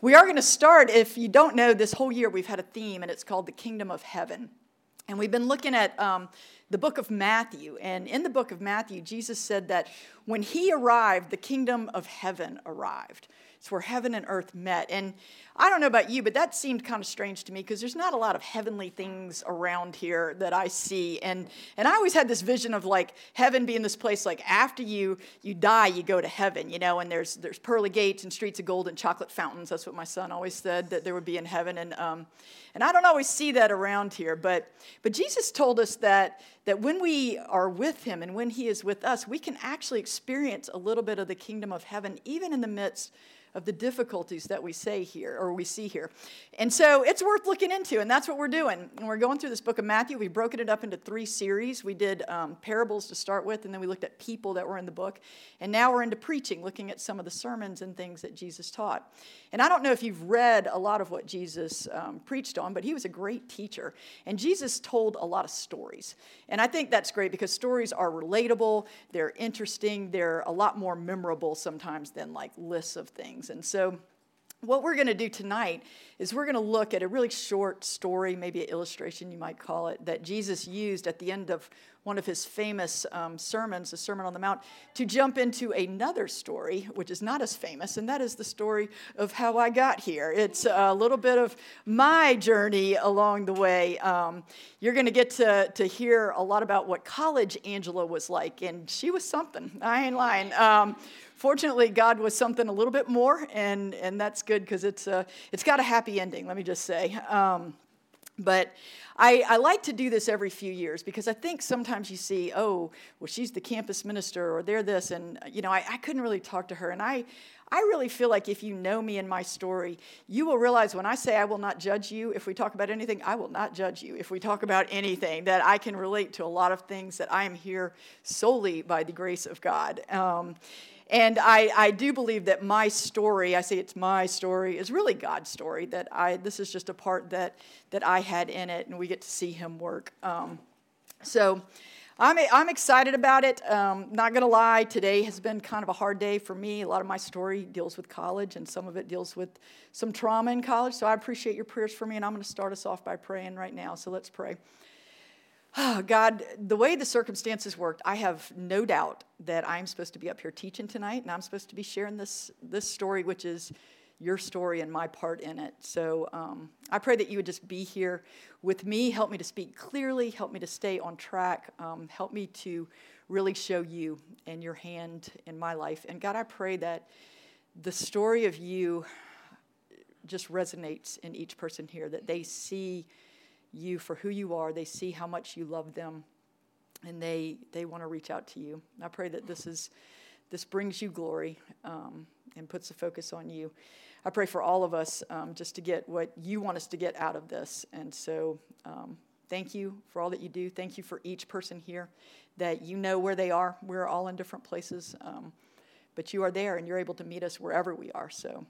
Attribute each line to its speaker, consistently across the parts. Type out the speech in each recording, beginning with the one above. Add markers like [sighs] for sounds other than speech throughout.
Speaker 1: We are going to start, if you don't know, this whole year we've had a theme, and it's called the Kingdom of Heaven. And we've been looking at um, the book of Matthew. And in the book of Matthew, Jesus said that when he arrived, the kingdom of heaven arrived. It's where heaven and earth met. And I don't know about you, but that seemed kind of strange to me because there's not a lot of heavenly things around here that I see. And and I always had this vision of like heaven being this place like after you you die, you go to heaven, you know, and there's there's pearly gates and streets of gold and chocolate fountains. That's what my son always said that there would be in heaven. And um, and I don't always see that around here, but but Jesus told us that that when we are with him and when he is with us, we can actually experience a little bit of the kingdom of heaven, even in the midst of the difficulties that we say here we see here. And so it's worth looking into, and that's what we're doing. And we're going through this book of Matthew. We've broken it up into three series. We did um, parables to start with, and then we looked at people that were in the book. And now we're into preaching, looking at some of the sermons and things that Jesus taught. And I don't know if you've read a lot of what Jesus um, preached on, but he was a great teacher. And Jesus told a lot of stories. And I think that's great because stories are relatable, they're interesting, they're a lot more memorable sometimes than like lists of things. And so, what we're going to do tonight is we're going to look at a really short story, maybe an illustration you might call it, that Jesus used at the end of one of his famous um, sermons, the Sermon on the Mount, to jump into another story, which is not as famous, and that is the story of how I got here. It's a little bit of my journey along the way. Um, you're going to get to, to hear a lot about what college Angela was like, and she was something. I ain't lying. Um, fortunately, God was something a little bit more, and, and that's good because it's, uh, it's got a happy ending, let me just say. Um, but I, I, like to do this every few years because I think sometimes you see, oh, well, she's the campus minister or they're this. And, you know, I, I couldn't really talk to her. And I, I really feel like if you know me and my story, you will realize when I say I will not judge you, if we talk about anything, I will not judge you. If we talk about anything, that I can relate to a lot of things, that I am here solely by the grace of God. Um, and I, I do believe that my story, I say it's my story, is really God's story. That I this is just a part that that I had in it, and we get to see Him work. Um, so. I'm, I'm excited about it. Um, not going to lie, today has been kind of a hard day for me. A lot of my story deals with college, and some of it deals with some trauma in college. So I appreciate your prayers for me, and I'm going to start us off by praying right now. So let's pray. Oh, [sighs] God, the way the circumstances worked, I have no doubt that I'm supposed to be up here teaching tonight, and I'm supposed to be sharing this, this story, which is your story and my part in it. So um, I pray that you would just be here with me, help me to speak clearly, help me to stay on track, um, help me to really show you and your hand in my life. And God, I pray that the story of you just resonates in each person here, that they see you for who you are. They see how much you love them, and they they want to reach out to you. I pray that this is this brings you glory um, and puts the focus on you. I pray for all of us um, just to get what you want us to get out of this. And so, um, thank you for all that you do. Thank you for each person here that you know where they are. We're all in different places, um, but you are there and you're able to meet us wherever we are. So,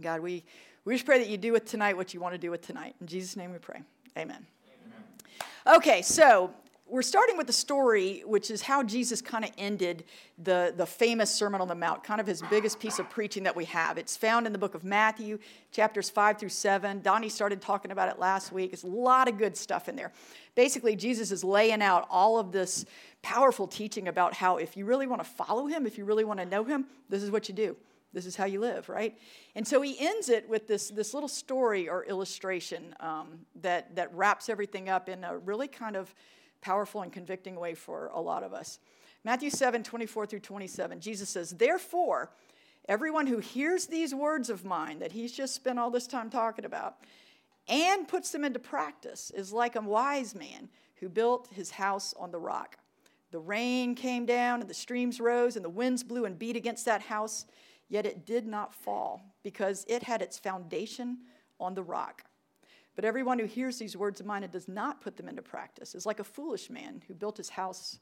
Speaker 1: God, we, we just pray that you do with tonight what you want to do with tonight. In Jesus' name we pray. Amen. Amen. Okay, so we're starting with the story, which is how Jesus kind of ended the, the famous Sermon on the Mount, kind of his biggest piece of preaching that we have. It's found in the book of Matthew, chapters 5 through 7. Donnie started talking about it last week. It's a lot of good stuff in there. Basically, Jesus is laying out all of this powerful teaching about how if you really want to follow him, if you really want to know him, this is what you do. This is how you live, right? And so he ends it with this, this little story or illustration um, that, that wraps everything up in a really kind of powerful and convicting way for a lot of us. Matthew 7 24 through 27, Jesus says, Therefore, everyone who hears these words of mine that he's just spent all this time talking about and puts them into practice is like a wise man who built his house on the rock. The rain came down and the streams rose and the winds blew and beat against that house Yet it did not fall, because it had its foundation on the rock. But everyone who hears these words of mine and does not put them into practice is like a foolish man who built his house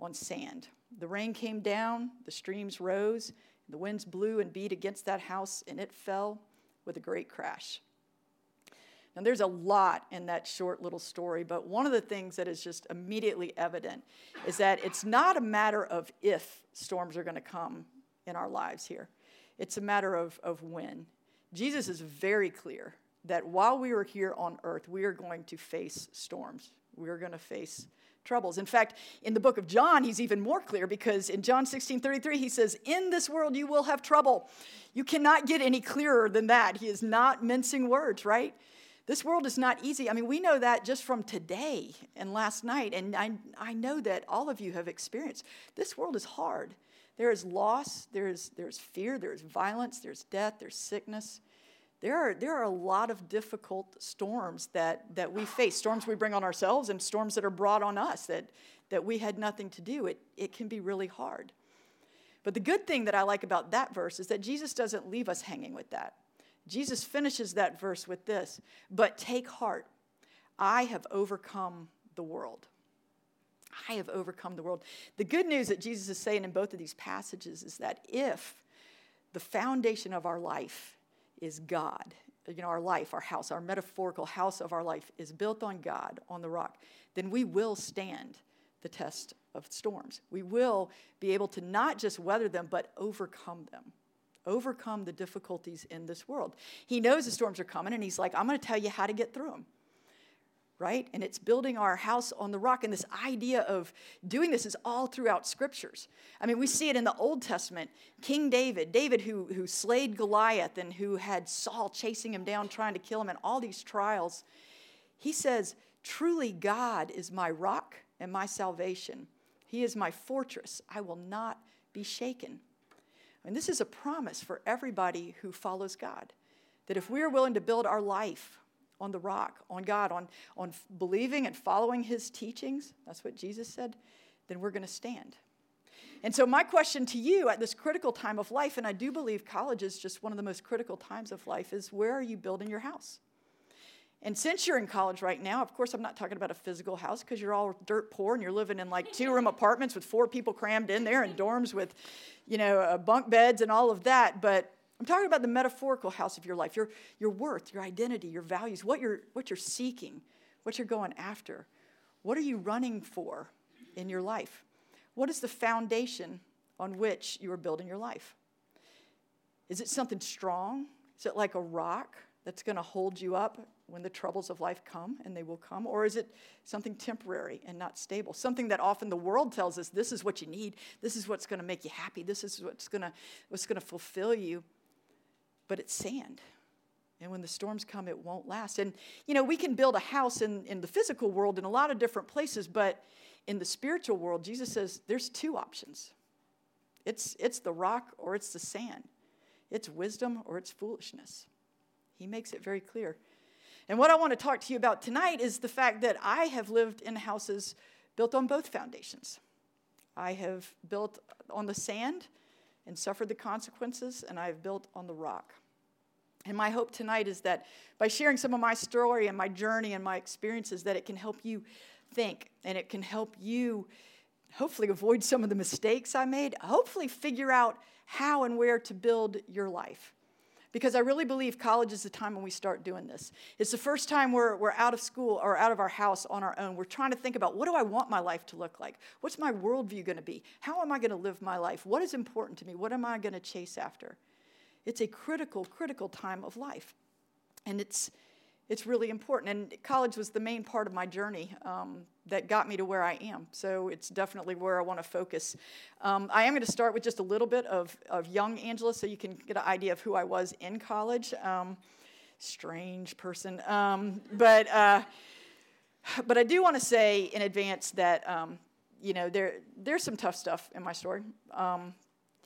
Speaker 1: on sand. The rain came down, the streams rose, the winds blew and beat against that house, and it fell with a great crash. Now, there's a lot in that short little story, but one of the things that is just immediately evident is that it's not a matter of if storms are going to come in our lives here. It's a matter of, of when. Jesus is very clear that while we are here on earth, we are going to face storms. We are going to face troubles. In fact, in the book of John, he's even more clear because in John 16 33, he says, In this world you will have trouble. You cannot get any clearer than that. He is not mincing words, right? This world is not easy. I mean, we know that just from today and last night, and I, I know that all of you have experienced. This world is hard. There is loss, there is, there's fear, there's violence, there's death, there's sickness. There are, there are a lot of difficult storms that, that we face, storms we bring on ourselves and storms that are brought on us that, that we had nothing to do. It, it can be really hard. But the good thing that I like about that verse is that Jesus doesn't leave us hanging with that. Jesus finishes that verse with this But take heart, I have overcome the world. I have overcome the world. The good news that Jesus is saying in both of these passages is that if the foundation of our life is God. You know, our life, our house, our metaphorical house of our life is built on God, on the rock, then we will stand the test of storms. We will be able to not just weather them, but overcome them, overcome the difficulties in this world. He knows the storms are coming, and He's like, I'm going to tell you how to get through them right? And it's building our house on the rock. And this idea of doing this is all throughout scriptures. I mean, we see it in the Old Testament. King David, David who, who slayed Goliath and who had Saul chasing him down, trying to kill him, and all these trials, he says, Truly, God is my rock and my salvation. He is my fortress. I will not be shaken. And this is a promise for everybody who follows God that if we are willing to build our life on the rock, on God, on, on believing and following his teachings, that's what Jesus said, then we're going to stand. And so, my question to you at this critical time of life, and I do believe college is just one of the most critical times of life, is where are you building your house? And since you're in college right now, of course, I'm not talking about a physical house because you're all dirt poor and you're living in like two room apartments with four people crammed in there and dorms with, you know, uh, bunk beds and all of that. But I'm talking about the metaphorical house of your life, your, your worth, your identity, your values, what you're, what you're seeking, what you're going after. What are you running for in your life? What is the foundation on which you are building your life? Is it something strong? Is it like a rock that's going to hold you up when the troubles of life come, and they will come? Or is it something temporary and not stable? Something that often the world tells us this is what you need, this is what's going to make you happy, this is what's going to, what's going to fulfill you but it's sand. And when the storms come, it won't last. And, you know, we can build a house in, in the physical world in a lot of different places, but in the spiritual world, Jesus says there's two options it's, it's the rock or it's the sand, it's wisdom or it's foolishness. He makes it very clear. And what I want to talk to you about tonight is the fact that I have lived in houses built on both foundations. I have built on the sand and suffered the consequences, and I have built on the rock. And my hope tonight is that by sharing some of my story and my journey and my experiences, that it can help you think and it can help you hopefully avoid some of the mistakes I made, hopefully figure out how and where to build your life because I really believe college is the time when we start doing this. It's the first time we're, we're out of school or out of our house on our own. We're trying to think about what do I want my life to look like? What's my worldview going to be? How am I going to live my life? What is important to me? What am I going to chase after? It's a critical, critical time of life. And it's, it's really important. And college was the main part of my journey um, that got me to where I am. So it's definitely where I want to focus. Um, I am going to start with just a little bit of, of young Angela so you can get an idea of who I was in college. Um, strange person. Um, but, uh, but I do want to say in advance that, um, you know, there, there's some tough stuff in my story.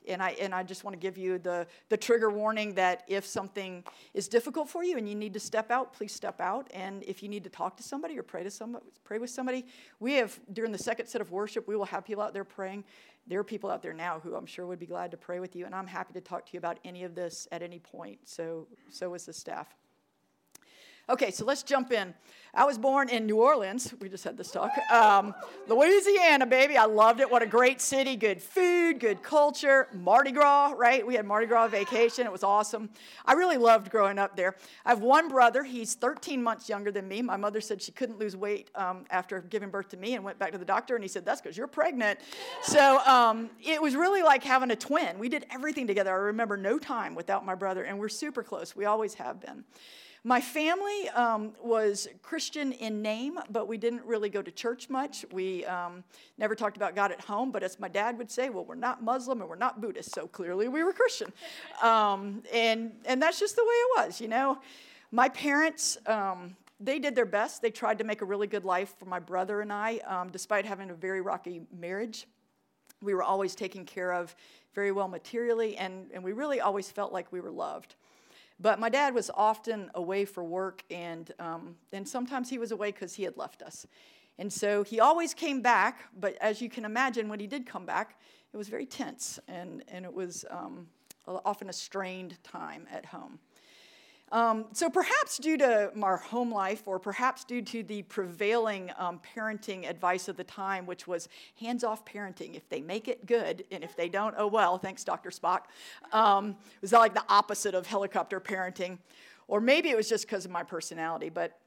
Speaker 1: And I, and I just want to give you the, the trigger warning that if something is difficult for you and you need to step out, please step out. And if you need to talk to somebody or pray to somebody, pray with somebody, we have during the second set of worship, we will have people out there praying. There are people out there now who I'm sure would be glad to pray with you, and I'm happy to talk to you about any of this at any point. So, so is the staff. Okay, so let's jump in. I was born in New Orleans. We just had this talk. Um, Louisiana, baby. I loved it. What a great city. Good food, good culture. Mardi Gras, right? We had Mardi Gras vacation. It was awesome. I really loved growing up there. I have one brother. He's 13 months younger than me. My mother said she couldn't lose weight um, after giving birth to me and went back to the doctor, and he said, That's because you're pregnant. So um, it was really like having a twin. We did everything together. I remember no time without my brother, and we're super close. We always have been. My family um, was Christian in name, but we didn't really go to church much. We um, never talked about God at home, but as my dad would say, well, we're not Muslim and we're not Buddhist, so clearly we were Christian. [laughs] Um, and, and that's just the way it was, you know. My parents, um, they did their best. They tried to make a really good life for my brother and I, um, despite having a very rocky marriage. We were always taken care of very well materially, and, and we really always felt like we were loved. But my dad was often away for work, and, um, and sometimes he was away because he had left us. And so he always came back, but as you can imagine, when he did come back, it was very tense, and, and it was um, often a strained time at home. Um, so perhaps due to our home life, or perhaps due to the prevailing um, parenting advice of the time, which was hands-off parenting. If they make it good, and if they don't, oh well. Thanks, Dr. Spock. Um, was like the opposite of helicopter parenting, or maybe it was just because of my personality. But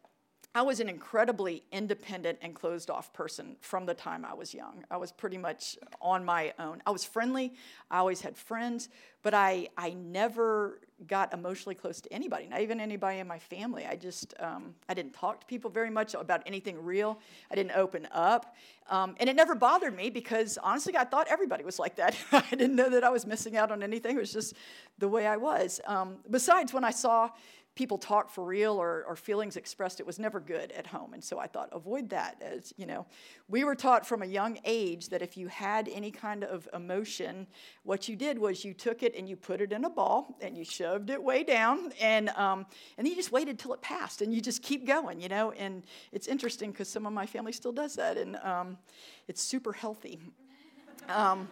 Speaker 1: I was an incredibly independent and closed off person from the time I was young. I was pretty much on my own. I was friendly, I always had friends, but I, I never got emotionally close to anybody, not even anybody in my family. I just, um, I didn't talk to people very much about anything real. I didn't open up. Um, and it never bothered me because honestly, I thought everybody was like that. [laughs] I didn't know that I was missing out on anything. It was just the way I was. Um, besides, when I saw people talk for real or, or feelings expressed, it was never good at home. And so I thought, avoid that. As you know, we were taught from a young age that if you had any kind of emotion, what you did was you took it and you put it in a ball and you shoved it way down, and um, and then you just waited till it passed, and you just keep going, you know. And it's interesting because some of my family still does that, and um, it's super healthy. Um,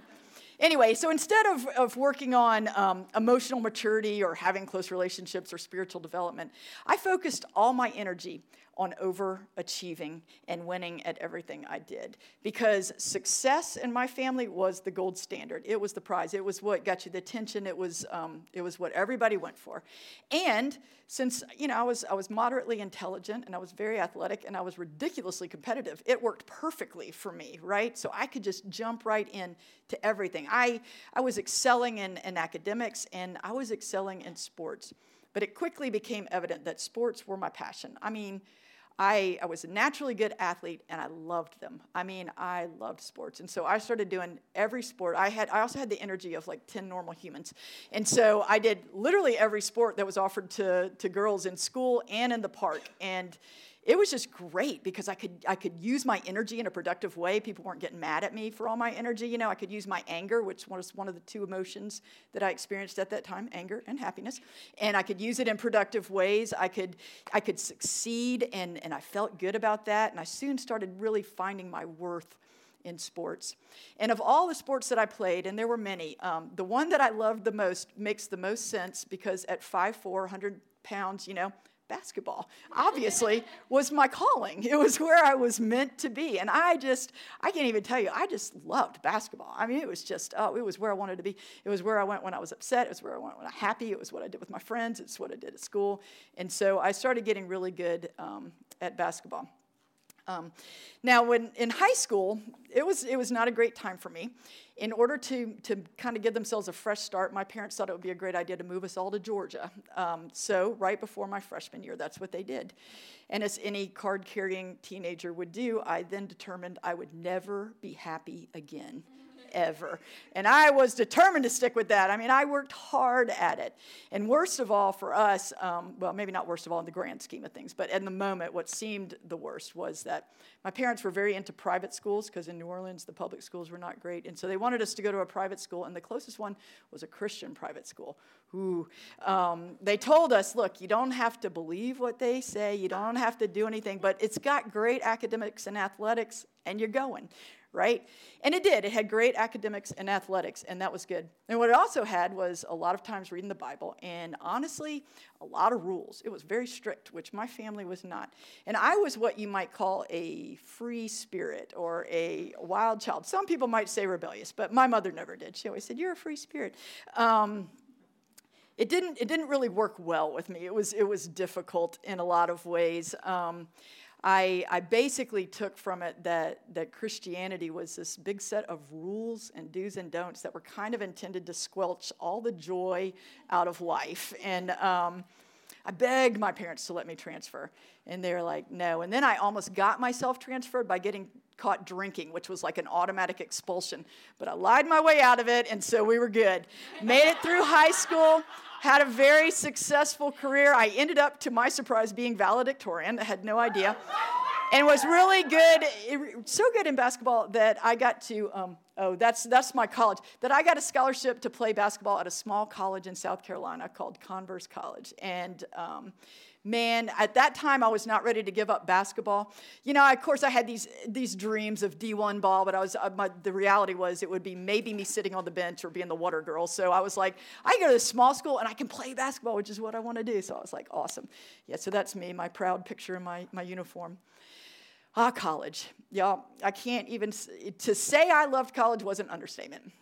Speaker 1: Anyway, so instead of, of working on um, emotional maturity or having close relationships or spiritual development, I focused all my energy on overachieving and winning at everything I did. Because success in my family was the gold standard. It was the prize. It was what got you the attention. It was, um, it was what everybody went for. And since you know I was, I was moderately intelligent and I was very athletic and I was ridiculously competitive, it worked perfectly for me, right? So I could just jump right in to everything. I, I was excelling in, in academics and I was excelling in sports. But it quickly became evident that sports were my passion. I mean, I, I was a naturally good athlete and I loved them. I mean, I loved sports. And so I started doing every sport. I had I also had the energy of like 10 normal humans. And so I did literally every sport that was offered to, to girls in school and in the park. And it was just great because I could I could use my energy in a productive way. People weren't getting mad at me for all my energy. You know, I could use my anger, which was one of the two emotions that I experienced at that time, anger and happiness, and I could use it in productive ways. I could I could succeed, and and I felt good about that. And I soon started really finding my worth in sports. And of all the sports that I played, and there were many, um, the one that I loved the most makes the most sense because at 5'4", 100 pounds, you know, basketball obviously was my calling. It was where i was meant to be. And i just i can't even tell you i just loved basketball. I mean it was just oh it was where i wanted to be. It was where i went when i was upset. It was where i went when i was happy. It was what i did with my friends. It's what i did at school. And so i started getting really good um, at basketball. Um, now, when in high school, it was it was not a great time for me. In order to to kind of give themselves a fresh start, my parents thought it would be a great idea to move us all to Georgia. Um, so right before my freshman year, that's what they did. And as any card-carrying teenager would do, I then determined I would never be happy again ever. And I was determined to stick with that. I mean, I worked hard at it. And worst of all for us, um, well, maybe not worst of all in the grand scheme of things, but in the moment, what seemed the worst was that my parents were very into private schools because in New Orleans, the public schools were not great. And so they wanted us to go to a private school, and the closest one was a Christian private school. Ooh. Um, they told us, look, you don't have to believe what they say, you don't have to do anything, but it's got great academics and athletics, and you're going right? And it did. It had great academics and athletics, and that was good. And what it also had was a lot of times reading the Bible, and honestly, a lot of rules. It was very strict, which my family was not. And I was what you might call a free spirit or a wild child. Some people might say rebellious, but my mother never did. She always said, You're a free spirit. Um, it didn't, it didn't really work well with me. It was, it was difficult in a lot of ways. Um, I, I basically took from it that, that Christianity was this big set of rules and do's and don'ts that were kind of intended to squelch all the joy out of life. And um, I begged my parents to let me transfer, and they were like, no. And then I almost got myself transferred by getting caught drinking, which was like an automatic expulsion. But I lied my way out of it, and so we were good. Made it through high school, had a very successful career. I ended up, to my surprise, being valedictorian. I had no idea. And was really good, so good in basketball that I got to, um, oh, that's, that's my college, that I got a scholarship to play basketball at a small college in South Carolina called Converse College. And um, man, at that time I was not ready to give up basketball. You know, of course I had these these dreams of D1 ball, but I was uh, my, the reality was it would be maybe me sitting on the bench or being the water girl. So I was like, I go to this small school and I can play basketball, which is what I want to do. So I was like, awesome. Yeah, so that's me, my proud picture in my, my uniform. Ah, college. Y'all, I can't even, to say I loved college was an understatement.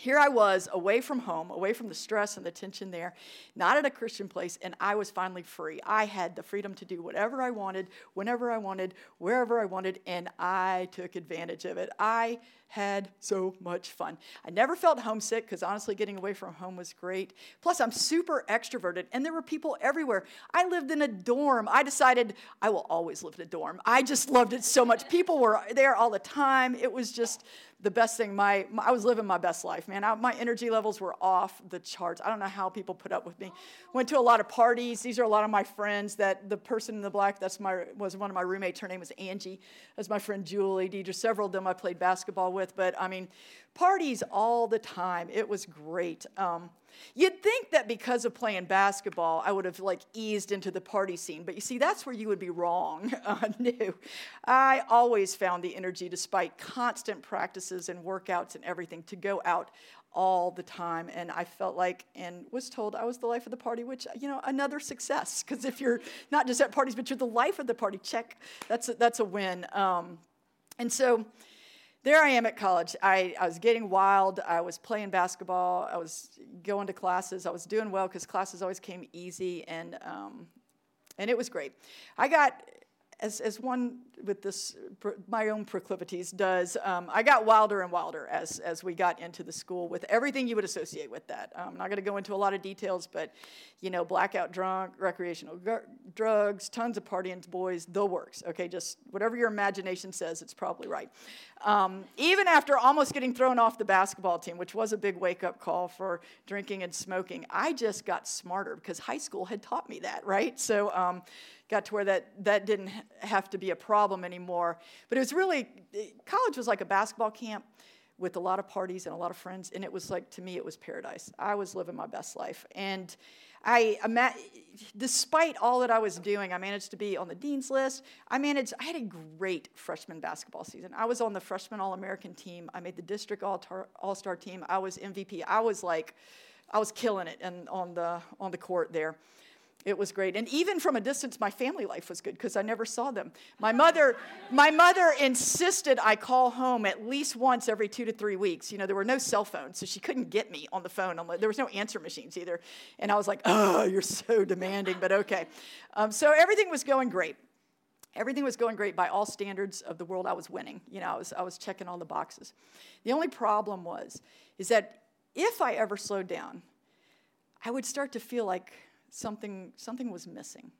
Speaker 1: Here I was, away from home, away from the stress and the tension there, not at a Christian place, and I was finally free. I had the freedom to do whatever I wanted, whenever I wanted, wherever I wanted, and I took advantage of it. I had so much fun. I never felt homesick because honestly, getting away from home was great. Plus, I'm super extroverted, and there were people everywhere. I lived in a dorm. I decided I will always live in a dorm. I just loved it so much. People were there all the time. It was just the best thing. My, my I was living my best life, man. I, my energy levels were off the charts. I don't know how people put up with me. Went to a lot of parties. These are a lot of my friends. That the person in the black that's my was one of my roommates. Her name was Angie. That's my friend Julie, Deidre. Several of them I played basketball with. But I mean, parties all the time. It was great. Um, You'd think that because of playing basketball, I would have like eased into the party scene, but you see, that's where you would be wrong. [laughs] Uh, no, I always found the energy, despite constant practices and workouts and everything, to go out all the time. And I felt like and was told I was the life of the party, which, you know, another success. Because if you're not just at parties, but you're the life of the party, check, that's a, that's a win. Um, and so, there I am at college. I, I was getting wild. I was playing basketball. I was going to classes. I was doing well because classes always came easy, and um, and it was great. I got as, as one with this, my own proclivities does, um, I got wilder and wilder as, as we got into the school with everything you would associate with that. I'm not going to go into a lot of details, but, you know, blackout drunk, recreational drugs, tons of partying, boys, the works, okay? Just whatever your imagination says, it's probably right. Um, even after almost getting thrown off the basketball team, which was a big wake up call for drinking and smoking, I just got smarter because high school had taught me that, right? So, um, got to where that, that didn't have to be a problem anymore. But it was really, college was like a basketball camp with a lot of parties and a lot of friends, and it was like, to me, it was paradise. I was living my best life. And I, despite all that I was doing, I managed to be on the dean's list. I managed, I had a great freshman basketball season. I was on the freshman All American team. I made the district All Star team. I was MVP. I was like, I was killing it and on the on the court there. It was great. And even from a distance, my family life was good because I never saw them. My mother, my mother insisted I call home at least once every two to three weeks. You know, there were no cell phones, so she couldn't get me on the phone. There was no answer machines either. And I was like, oh, you're so demanding, but okay. Um, so everything was going great. Everything was going great by all standards of the world. I was winning. You know, I was, I was checking all the boxes. The only problem was, is that if I ever slowed down, I would start to feel like something, something was missing.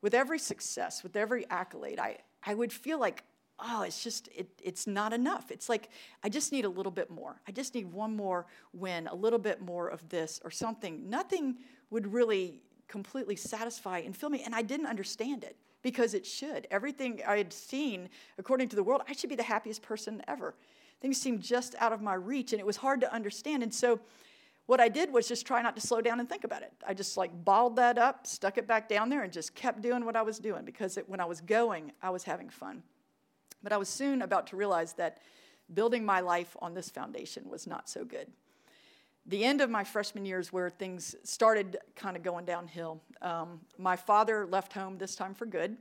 Speaker 1: With every success, with every accolade, I, I would feel like, oh, it's just, it, it's not enough. It's like, I just need a little bit more. I just need one more win, a little bit more of this or something. Nothing would really completely satisfy and fill me. And I didn't understand it because it should. Everything I had seen, according to the world, I should be the happiest person ever. Things seemed just out of my reach, and it was hard to understand. And so what I did was just try not to slow down and think about it. I just like balled that up, stuck it back down there, and just kept doing what I was doing because it, when I was going, I was having fun. But I was soon about to realize that building my life on this foundation was not so good. The end of my freshman year is where things started kind of going downhill. Um, my father left home this time for good,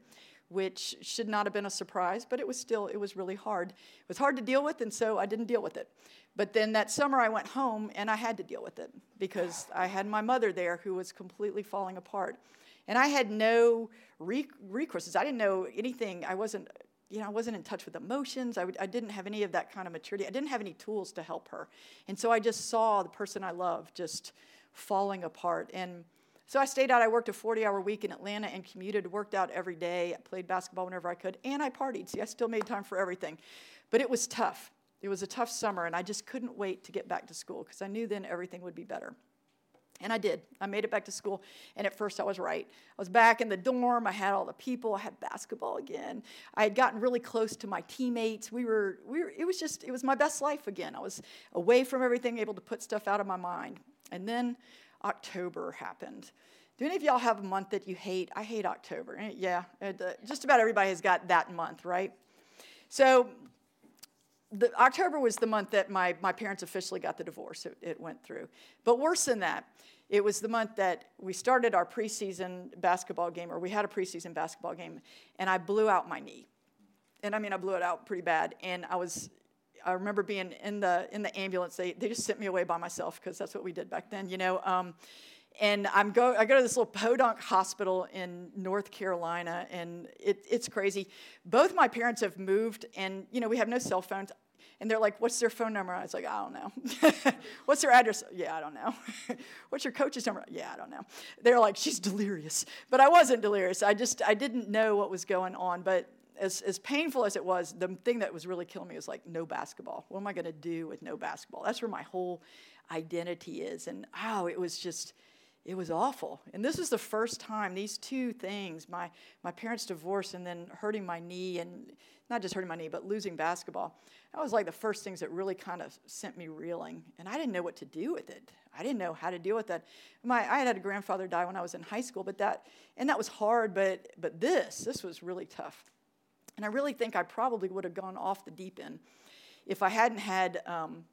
Speaker 1: which should not have been a surprise, but it was still, it was really hard. It was hard to deal with, and so I didn't deal with it. But then that summer I went home and I had to deal with it because I had my mother there who was completely falling apart. And I had no recourses. I didn't know anything. I wasn't, you know, I wasn't in touch with emotions. I, I didn't have any of that kind of maturity. I didn't have any tools to help her. And so I just saw the person I love just falling apart. And so I stayed out. I worked a 40 hour week in Atlanta and commuted, worked out every day. I played basketball whenever I could, and I partied. See, I still made time for everything. But it was tough. It was a tough summer, and I just couldn't wait to get back to school because I knew then everything would be better. And I did. I made it back to school. And at first, I was right. I was back in the dorm. I had all the people. I had basketball again. I had gotten really close to my teammates. We were, we were, it was just, it was my best life again. I was away from everything, able to put stuff out of my mind. And then October happened. Do any of y'all have a month that you hate? I hate October. Yeah, uh, just about everybody has got that month, right? So the, October was the month that my, my parents officially got the divorce. It, it, went through. But worse than that, it was the month that we started our preseason basketball game, or we had a preseason basketball game, and I blew out my knee. And I mean, I blew it out pretty bad. And I was, I remember being in the in the ambulance. They they just sent me away by myself because that's what we did back then, you know. Um, and I'm go I go to this little podunk hospital in North Carolina, and it, it's crazy. Both my parents have moved, and you know we have no cell phones. And they're like, what's their phone number? I was like, I don't know. [laughs] what's their address? Yeah, I don't know. [laughs] what's your coach's number? Yeah, I don't know. They're like, she's delirious. But I wasn't delirious. I just, I didn't know what was going on. But as, as painful as it was, the thing that was really killing me was like, no basketball. What am I going to do with no basketball? That's where my whole identity is. And oh, it was just, it was awful. And this was the first time these two things my, my parents' divorce and then hurting my knee, and not just hurting my knee, but losing basketball that was like the first things that really kind of sent me reeling. And I didn't know what to do with it. I didn't know how to deal with that. My, I had had a grandfather die when I was in high school, but that, and that was hard, but, but this, this was really tough. And I really think I probably would have gone off the deep end if I hadn't had um,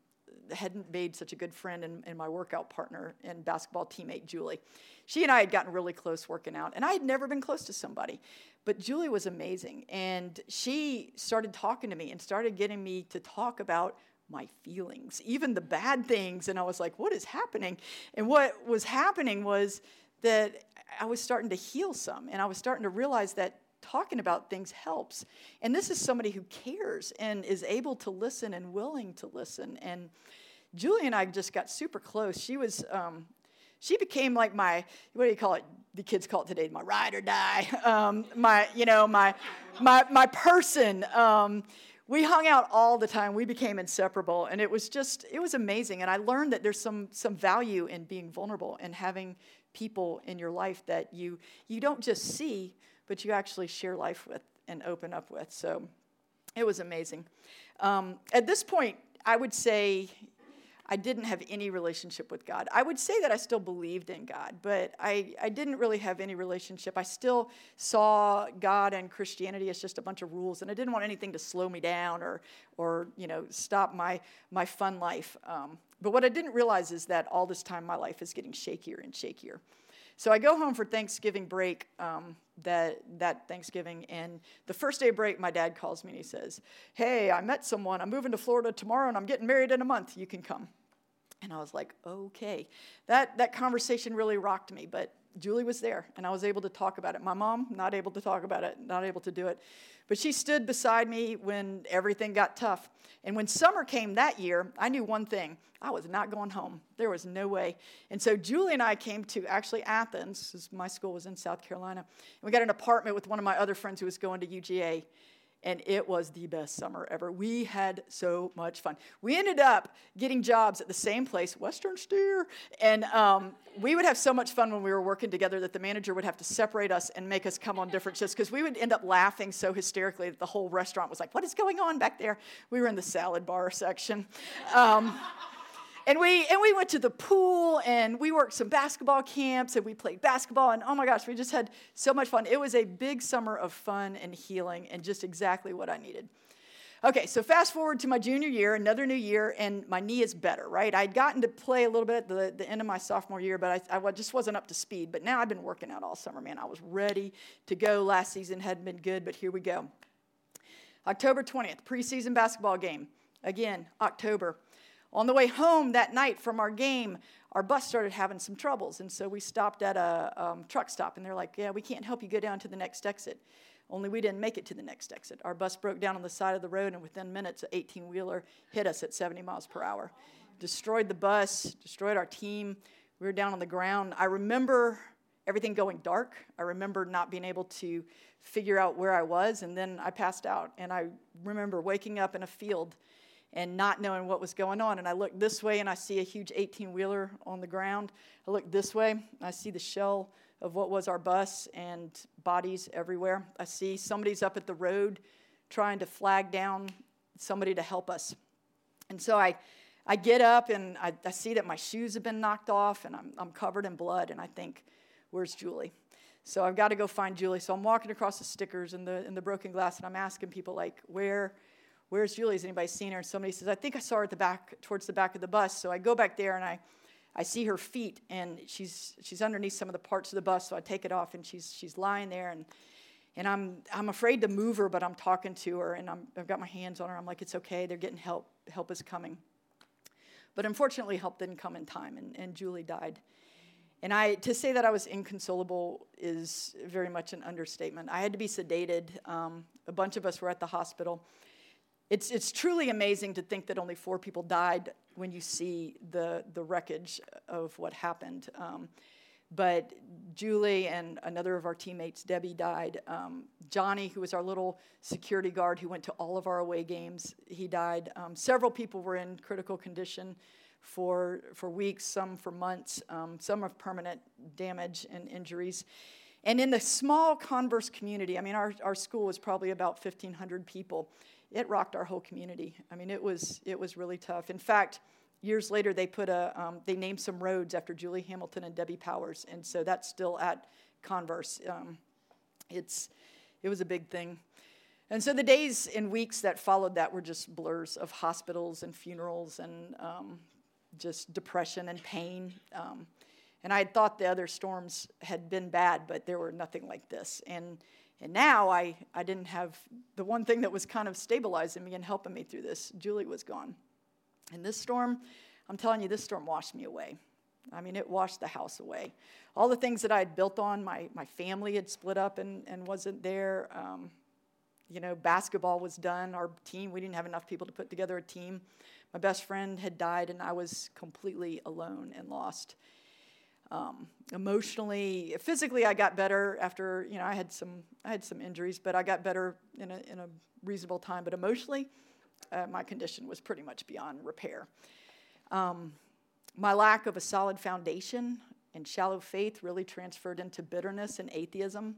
Speaker 1: hadn't made such a good friend and, and, my workout partner and basketball teammate, Julie. She and I had gotten really close working out, and I had never been close to somebody. But Julie was amazing, and she started talking to me and started getting me to talk about my feelings, even the bad things. And I was like, what is happening? And what was happening was that I was starting to heal some, and I was starting to realize that talking about things helps. And this is somebody who cares and is able to listen and willing to listen. And Julie and I just got super close. She was, um, she became like my, what do you call it? The kids call it today, my ride or die. [laughs] Um, my, you know, my, my, my person. Um, we hung out all the time. We became inseparable, and it was just, it was amazing. And I learned that there's some, some value in being vulnerable and having people in your life that you, you don't just see, but you actually share life with and open up with. So it was amazing. Um, at this point, I would say I didn't have any relationship with God. I would say that I still believed in God, but I, I didn't really have any relationship. I still saw God and Christianity as just a bunch of rules, and I didn't want anything to slow me down or, or you know, stop my, my fun life. Um, but what I didn't realize is that all this time my life is getting shakier and shakier. So I go home for Thanksgiving break um, that, that Thanksgiving, and the first day of break, my dad calls me and he says, Hey, I met someone. I'm moving to Florida tomorrow and I'm getting married in a month. You can come. And I was like, okay. That, that conversation really rocked me, but Julie was there and I was able to talk about it. My mom, not able to talk about it, not able to do it. But she stood beside me when everything got tough. And when summer came that year, I knew one thing I was not going home. There was no way. And so Julie and I came to actually Athens, my school was in South Carolina. And we got an apartment with one of my other friends who was going to UGA and it was the best summer ever. We had so much fun. We ended up getting jobs at the same place, Western Steer, and um, we would have so much fun when we were working together that the manager would have to separate us and make us come on different shifts because we would end up laughing so hysterically that the whole restaurant was like, "What is going on back there?" We were in the salad bar section. Um, and we and we went to the pool and we worked some basketball camps and we played basketball and oh my gosh we just had so much fun it was a big summer of fun and healing and just exactly what i needed Okay, so fast forward to my junior year, another new year, and my knee is better, right? I'd gotten to play a little bit at the, the end of my sophomore year, but I, I just wasn't up to speed. But now I've been working out all summer, man. I was ready to go. Last season hadn't been good, but here we go. October 20th, preseason basketball game. Again, October. On the way home that night from our game, our bus started having some troubles, and so we stopped at a um, truck stop, and they're like, Yeah, we can't help you go down to the next exit. Only we didn't make it to the next exit. Our bus broke down on the side of the road, and within minutes, an 18 wheeler hit us at 70 miles per hour. Destroyed the bus, destroyed our team. We were down on the ground. I remember everything going dark. I remember not being able to figure out where I was, and then I passed out. And I remember waking up in a field and not knowing what was going on. And I look this way and I see a huge 18 wheeler on the ground. I look this way, I see the shell of what was our bus and bodies everywhere. I see somebody's up at the road trying to flag down somebody to help us. And so I, I get up and I, I see that my shoes have been knocked off and I'm, I'm covered in blood. And I think, where's Julie? So I've got to go find Julie. So I'm walking across the stickers and the, in the broken glass and I'm asking people, like, where, where's Julie? Has anybody seen her? And somebody says, I think I saw her at the back, towards the back of the bus. So I go back there and I, I see her feet, and she's, she's underneath some of the parts of the bus, so I take it off, and she's, she's lying there, and, and I'm, I'm afraid to move her, but I'm talking to her, and I'm, I've got my hands on her. I'm like, it's okay, they're getting help. Help is coming. But unfortunately, help didn't come in time, and, and Julie died. And I, to say that I was inconsolable is very much an understatement. I had to be sedated. Um, a bunch of us were at the hospital. It's, it's truly amazing to think that only four people died when you see the, the wreckage of what happened. Um, but Julie and another of our teammates, Debbie, died. Um, Johnny, who was our little security guard who went to all of our away games, he died. Um, several people were in critical condition for, for weeks, some for months, um, some of permanent damage and injuries. And in the small Converse community, I mean, our, our school was probably about 1,500 people it rocked our whole community. I mean, it was it was really tough. In fact, years later, they put a um, they named some roads after Julie Hamilton and Debbie Powers, and so that's still at Converse. Um, it's it was a big thing. And so the days and weeks that followed that were just blurs of hospitals and funerals and um, just depression and pain. Um, and I had thought the other storms had been bad, but there were nothing like this. And and now I, I didn't have the one thing that was kind of stabilizing me and helping me through this. Julie was gone. And this storm, I'm telling you, this storm washed me away. I mean, it washed the house away. All the things that I had built on, my, my family had split up and, and wasn't there. Um, you know, basketball was done. Our team, we didn't have enough people to put together a team. My best friend had died, and I was completely alone and lost. Um, emotionally, physically, I got better after you know I had some I had some injuries, but I got better in a in a reasonable time. But emotionally, uh, my condition was pretty much beyond repair. Um, my lack of a solid foundation and shallow faith really transferred into bitterness and atheism.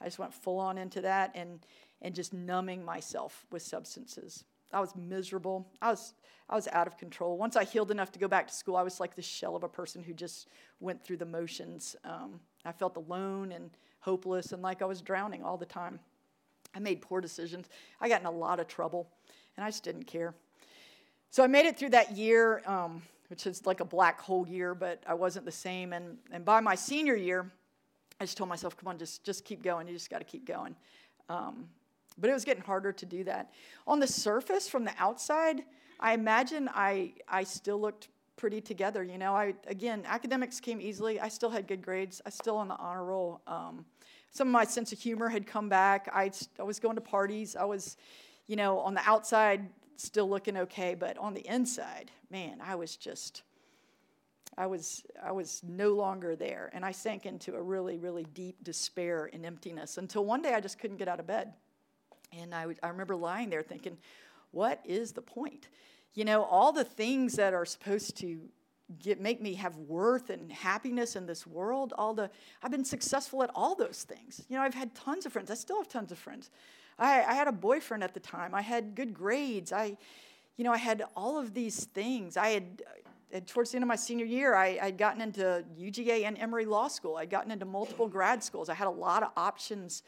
Speaker 1: I just went full on into that and and just numbing myself with substances. I was miserable. I was, I was out of control. Once I healed enough to go back to school, I was like the shell of a person who just went through the motions. Um, I felt alone and hopeless and like I was drowning all the time. I made poor decisions. I got in a lot of trouble, and I just didn't care. So I made it through that year, um, which is like a black hole year, but I wasn't the same. And, and by my senior year, I just told myself, come on, just, just keep going. You just got to keep going. Um, but it was getting harder to do that. On the surface, from the outside, I imagine I, I still looked pretty together. You know, I again, academics came easily. I still had good grades. I still on the honor roll. Um, some of my sense of humor had come back. I, I was going to parties. I was, you know, on the outside still looking okay, but on the inside, man, I was just. I was I was no longer there, and I sank into a really really deep despair and emptiness until one day I just couldn't get out of bed. And I, I remember lying there thinking, what is the point? You know, all the things that are supposed to get, make me have worth and happiness in this world, all the, I've been successful at all those things. You know, I've had tons of friends. I still have tons of friends. I, I had a boyfriend at the time. I had good grades. I, you know, I had all of these things. I had, towards the end of my senior year, I, I'd gotten into UGA and Emory Law School. I'd gotten into multiple grad schools. I had a lot of options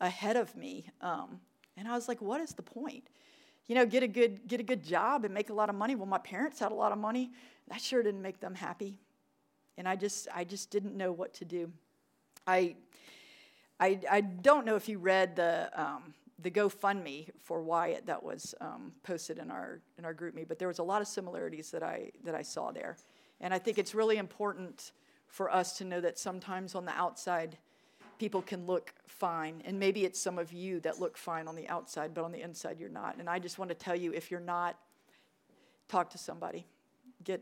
Speaker 1: ahead of me. Um, and I was like, what is the point? you know, get a good get a good job and make a lot of money. Well, my parents had a lot of money. That sure didn't make them happy. And I just I just didn't know what to do. I I, I don't know if you read the um, the GoFundMe for Wyatt that was um, posted in our in our GroupMe, but there was a lot of similarities that I that I saw there, and I think it's really important for us to know that sometimes on the outside, people can look fine, and maybe it's some of you that look fine on the outside, but on the inside you're not. And I just want to tell you, if you're not, talk to somebody, get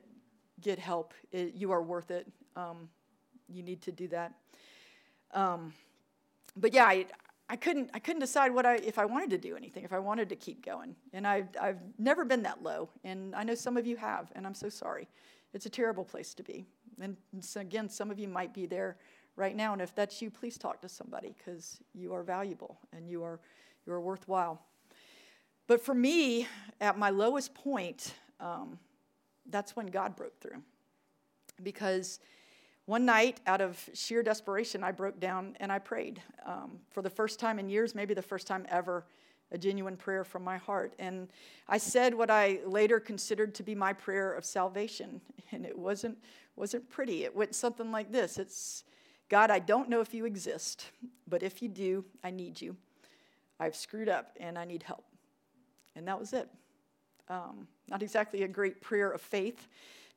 Speaker 1: get help. It, you are worth it. Um, you need to do that. Um, but yeah, I, I couldn't I couldn't decide what I if I wanted to do anything, if I wanted to keep going. And I've I've never been that low, and I know some of you have, and I'm so sorry. It's a terrible place to be. And so again, some of you might be there right now, and if that's you, please talk to somebody because you are valuable and you are you are worthwhile. But for me, at my lowest point, um, that's when God broke through, because one night, out of sheer desperation, I broke down and I prayed. Um, for the first time in years, maybe the first time ever, a genuine prayer from my heart. And I said what I later considered to be my prayer of salvation. And it wasn't, wasn't pretty. It went something like this It's, God, I don't know if you exist, but if you do, I need you. I've screwed up and I need help. And that was it. Um, not exactly a great prayer of faith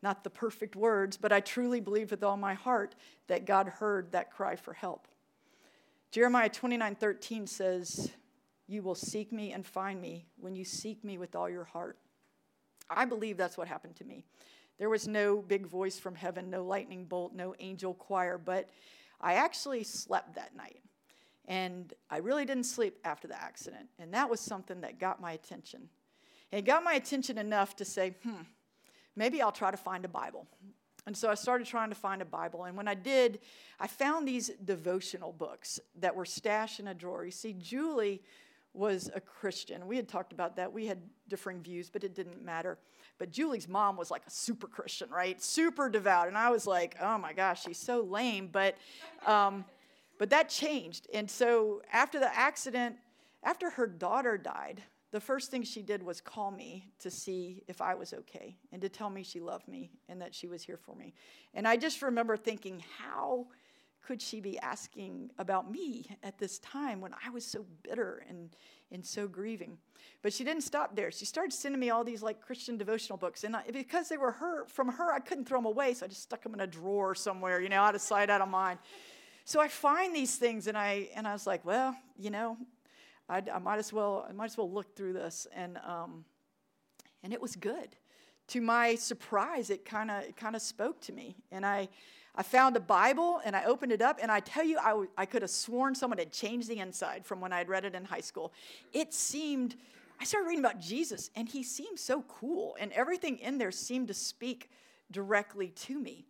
Speaker 1: not the perfect words, but I truly believe with all my heart that God heard that cry for help. Jeremiah 29 13 says, You will seek me and find me when you seek me with all your heart. I believe that's what happened to me. There was no big voice from heaven, no lightning bolt, no angel choir, but I actually slept that night. And I really didn't sleep after the accident. And that was something that got my attention. It got my attention enough to say, hmm, maybe I'll try to find a Bible. And so I started trying to find a Bible. And when I did, I found these devotional books that were stashed in a drawer. You see, Julie was a Christian. We had talked about that. We had differing views, but it didn't matter. But Julie's mom was like a super Christian, right? Super devout. And I was like, oh my gosh, she's so lame. But, um, but that changed. And so after the accident, after her daughter died, the first thing she did was call me to see if I was okay and to tell me she loved me and that she was here for me. And I just remember thinking, how could she be asking about me at this time when I was so bitter and, and so grieving? But she didn't stop there. She started sending me all these like Christian devotional books. And I, because they were her, from her, I couldn't throw them away. So I just stuck them in a drawer somewhere, you know, out of sight, out of mind. So I find these things and I, and I was like, well, you know, I, I, might as well I might as well look through this and um, and it was good. To my surprise, it kind of it kind of spoke to me, and I I found a Bible and I opened it up, and I tell you, I, w- I could have sworn someone had changed the inside from when I had read it in high school. It seemed I started reading about Jesus, and he seemed so cool, and everything in there seemed to speak directly to me.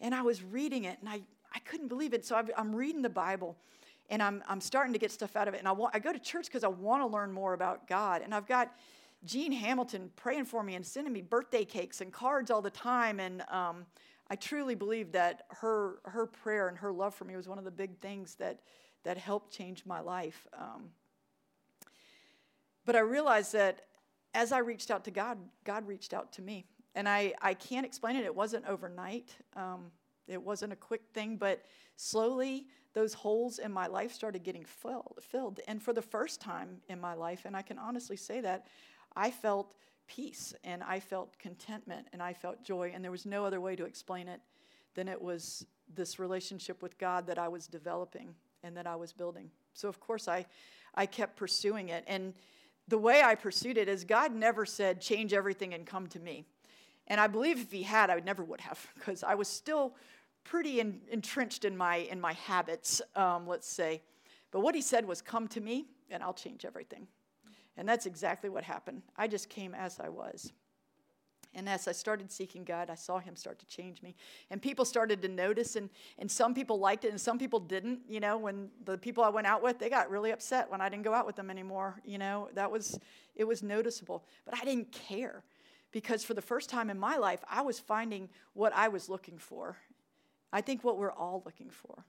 Speaker 1: And I was reading it, and I, I couldn't believe it. So I'm reading the Bible, and I'm, I'm starting to get stuff out of it. And I, want, I go to church because I want to learn more about God. And I've got Jean Hamilton praying for me and sending me birthday cakes and cards all the time. And um, I truly believe that her, her prayer and her love for me was one of the big things that, that helped change my life. Um, but I realized that as I reached out to God, God reached out to me. And I, I can't explain it. It wasn't overnight. Um, it wasn't a quick thing, but slowly those holes in my life started getting filled, filled. And for the first time in my life, and I can honestly say that, I felt peace and I felt contentment and I felt joy. And there was no other way to explain it than it was this relationship with God that I was developing and that I was building. So, of course, I, I kept pursuing it. And the way I pursued it is God never said, change everything and come to me. And I believe if He had, I never would have, [laughs] because I was still pretty in, entrenched in my, in my habits, um, let's say. But what he said was, Come to me, and I'll change everything. And that's exactly what happened. I just came as I was. And as I started seeking God, I saw Him start to change me. And people started to notice, and, and some people liked it, and some people didn't. You know, when the people I went out with, they got really upset when I didn't go out with them anymore. You know, that was, it was noticeable. But I didn't care because for the first time in my life, I was finding what I was looking for. I think what we're all looking for.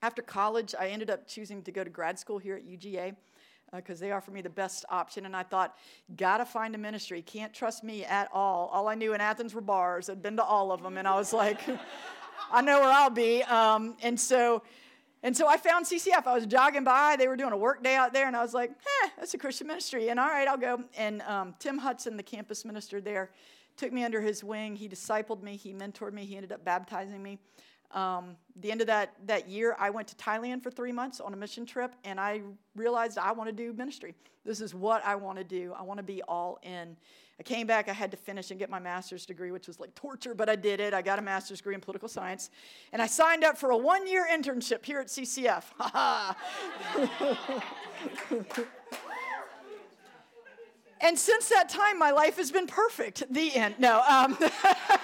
Speaker 1: After college, I ended up choosing to go to grad school here at UGA. Because uh, they offered me the best option. And I thought, gotta find a ministry. Can't trust me at all. All I knew in Athens were bars. I'd been to all of them, and I was like, [laughs] I know where I'll be. Um, and so, and so I found CCF. I was jogging by. They were doing a work day out there, and I was like, eh, that's a Christian ministry. And all right, I'll go. And um, Tim Hudson, the campus minister there, took me under his wing. He discipled me. He mentored me. He ended up baptizing me. Um, the end of that, that year, I went to Thailand for three months on a mission trip, and I realized I want to do ministry. This is what I want to do. I want to be all in. I came back, I had to finish and get my master's degree, which was like torture, but I did it. I got a master's degree in political science, and I signed up for a one year internship here at CCF. [laughs] and since that time, my life has been perfect. The end. No. Um, [laughs]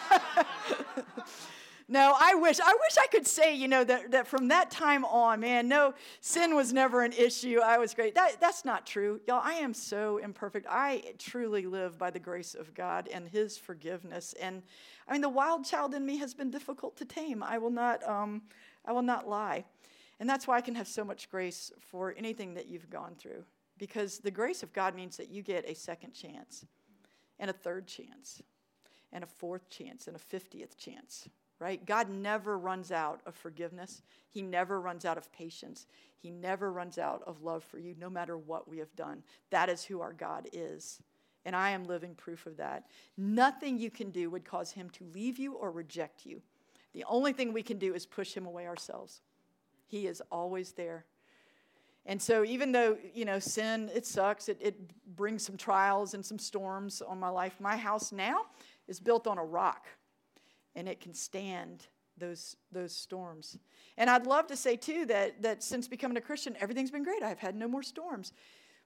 Speaker 1: No, I wish. I wish I could say, you know, that, that from that time on, man, no, sin was never an issue. I was great. That, that's not true. Y'all, I am so imperfect. I truly live by the grace of God and His forgiveness. And I mean, the wild child in me has been difficult to tame. I will not, um, I will not lie. And that's why I can have so much grace for anything that you've gone through. Because the grace of God means that you get a second chance, and a third chance, and a fourth chance, and a 50th chance right? God never runs out of forgiveness. He never runs out of patience. He never runs out of love for you, no matter what we have done. That is who our God is. And I am living proof of that. Nothing you can do would cause him to leave you or reject you. The only thing we can do is push him away ourselves. He is always there. And so, even though, you know, sin, it sucks, it, it brings some trials and some storms on my life, my house now is built on a rock and it can stand those those storms. And I'd love to say too that that since becoming a Christian, everything's been great. I've had no more storms.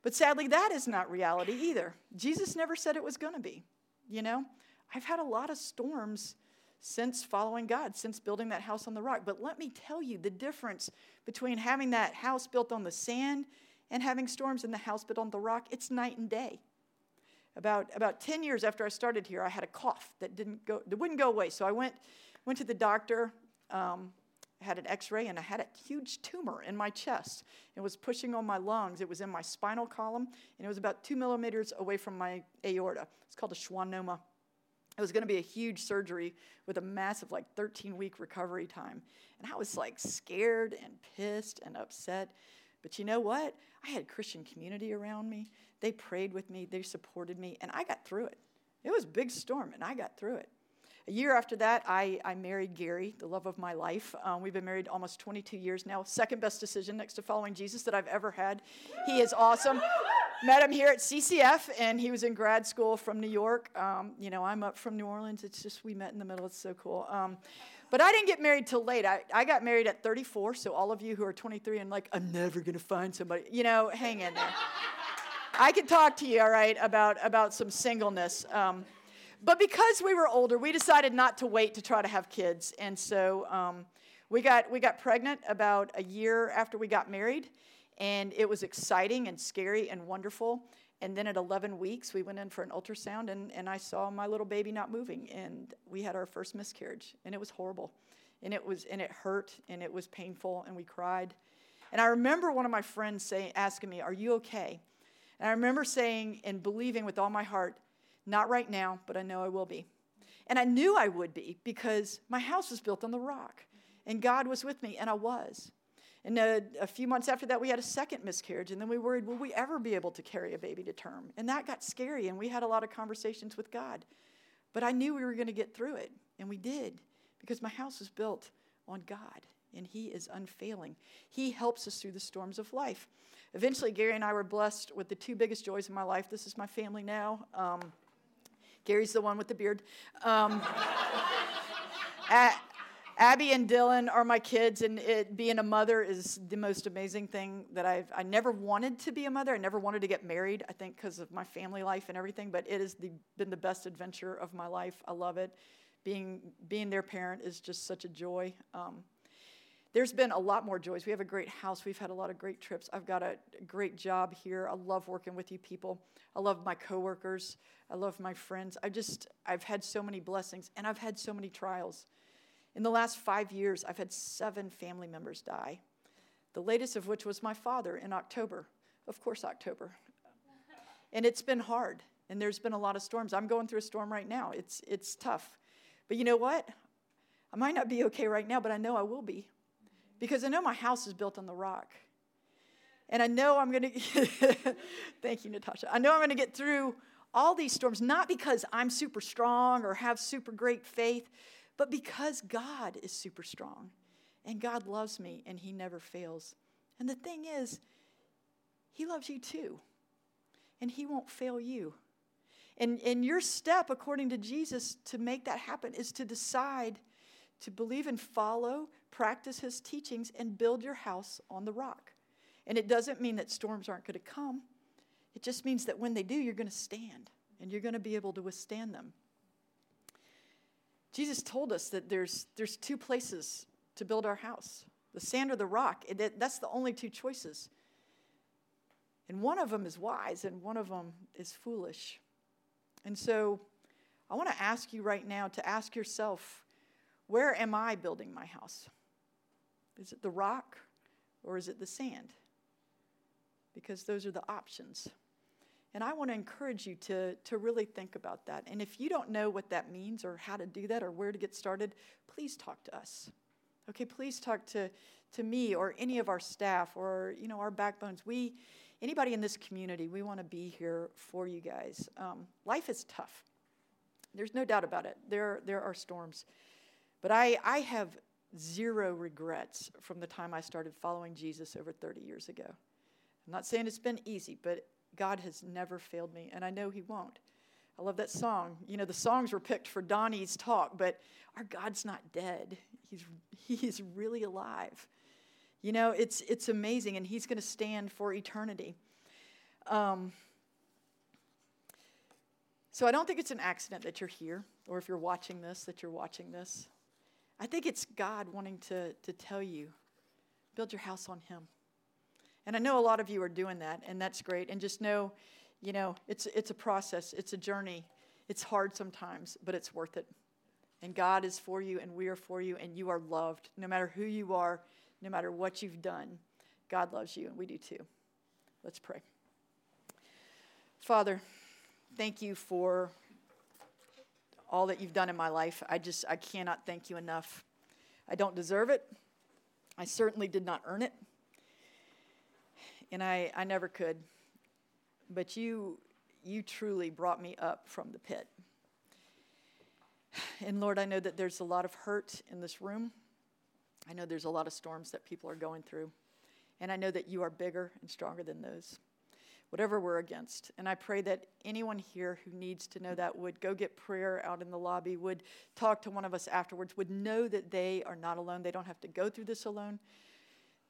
Speaker 1: But sadly, that is not reality either. Jesus never said it was going to be. You know, I've had a lot of storms since following God, since building that house on the rock. But let me tell you the difference between having that house built on the sand and having storms in the house built on the rock, it's night and day. About, about 10 years after I started here, I had a cough that, didn't go, that wouldn't go away. So I went, went to the doctor, um, had an x ray, and I had a huge tumor in my chest. It was pushing on my lungs. It was in my spinal column, and it was about two millimeters away from my aorta. It's called a schwannoma. It was going to be a huge surgery with a massive, like 13 week recovery time. And I was like scared and pissed and upset. But you know what? I had Christian community around me. They prayed with me, they supported me, and I got through it. It was a big storm, and I got through it. A year after that, I, I married Gary, the love of my life. Um, we've been married almost 22 years now. Second best decision next to following Jesus that I've ever had. He is awesome. Met him here at CCF, and he was in grad school from New York. Um, you know, I'm up from New Orleans. It's just we met in the middle. It's so cool. Um, but I didn't get married till late. I, I got married at 34, so all of you who are 23 and like, I'm never to find somebody, you know, hang in there. I could talk to you, all right, about, about some singleness. Um, but because we were older, we decided not to wait to try to have kids. And so um, we, got, we got pregnant about a year after we got married. And it was exciting and scary and wonderful. And then at 11 weeks, we went in for an ultrasound, and, and I saw my little baby not moving. And we had our first miscarriage, and it was horrible. And it, was, and it hurt, and it was painful, and we cried. And I remember one of my friends saying, asking me, Are you okay? And I remember saying and believing with all my heart, not right now, but I know I will be. And I knew I would be because my house was built on the rock and God was with me, and I was. And a, a, few months after that, we had a second miscarriage, and then we worried, will we ever be able to carry a baby to term? And that got scary, and we had a lot of conversations with God. But I knew we were going to get through it, and we did because my house was built on God, and He is unfailing. He helps us through the storms of life. Eventually, Gary and I were blessed with the two biggest joys of my life. This is my family now. Um, Gary's the one with the beard. Um, [laughs] Abby and Dylan are my kids, and it, being a mother is the most amazing thing that I've. I never wanted to be a mother. I never wanted to get married. I think because of my family life and everything. But it has been the best adventure of my life. I love it. Being being their parent is just such a joy. Um, there's been a lot more joys. We have a great house. We've had a lot of great trips. I've got a great job here. I love working with you people. I love my coworkers. I love my friends. I just I've had so many blessings and I've had so many trials. In the last 5 years, I've had 7 family members die. The latest of which was my father in October Of course, October. And it's been hard, and there's been a lot of storms. I'm going through a storm right now. It's, it's tough. But you know what? I might not be okay right now, but I know I will be because I know my house is built on the rock. And I know I'm going [laughs] to, thank you, Natasha. I know I'm going to get through all these storms, not because I'm super strong or have super great faith, but because God is super strong and God loves me and He never fails. And the thing is, He loves you too, and He won't fail you. And, and your step, according to Jesus, to make that happen is to decide to believe and follow, practice His teachings, and build your house on the rock. And it doesn't mean that storms aren't going to come, it just means that when they do, you're going to stand and you're going to be able to withstand them. Jesus told us that there's, there's two places to build our house the sand or the rock. That's the only two choices. And one of them is wise, and one of them is foolish. And so I want to ask you right now to ask yourself where am I building my house? Is it the rock or is it the sand? Because those are the options. And I want to encourage you to, to really think about that. And if you don't know what that means or how to do that or where to get started, please talk to us. Okay, please talk to, to me or any of our staff or you know our backbones. We anybody in this community, we want to be here for you guys. Um, life is tough. There's no doubt about it. There, there are storms. But I, I have zero regrets from the time I started following Jesus over 30 years ago. I'm not saying it's been easy, but God has never failed me, and I know He won't. I love that song. You know, the songs were picked for Donnie's talk, but our God's not dead. He's, he's really alive. You know, it's, it's amazing, and He's going to stand for eternity. Um, so I don't think it's an accident that you're here, or if you're watching this, that you're watching this. I think it's God wanting to, to tell you build your house on Him. And I know a lot of you are doing that, and that's great. And just know, you know, it's, it's a process, it's a journey. It's hard sometimes, but it's worth it. And God is for you, and we are for you, and you are loved. No matter who you are, no matter what you've done, God loves you, and we do too. Let's pray. Father, thank you for all that you've done in my life. I just, I cannot thank you enough. I don't deserve it. I certainly did not earn it and I, I never could. But you, you truly brought me up from the pit. And Lord, I know that there's a lot of hurt in this room. I know there's a lot of storms that people are going through. And I know that you are bigger and stronger than those, whatever we're against. And I pray that anyone here who needs to know that would go get prayer out in the lobby, would talk to one of us afterwards, would know that they are not alone. They don't have to go through this alone,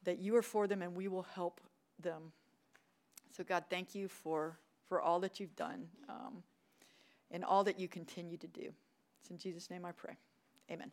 Speaker 1: that you are for them and we will help them. So, God, thank you for, for all that you've done um, and all that you continue to do. It's in Jesus' name I pray. Amen.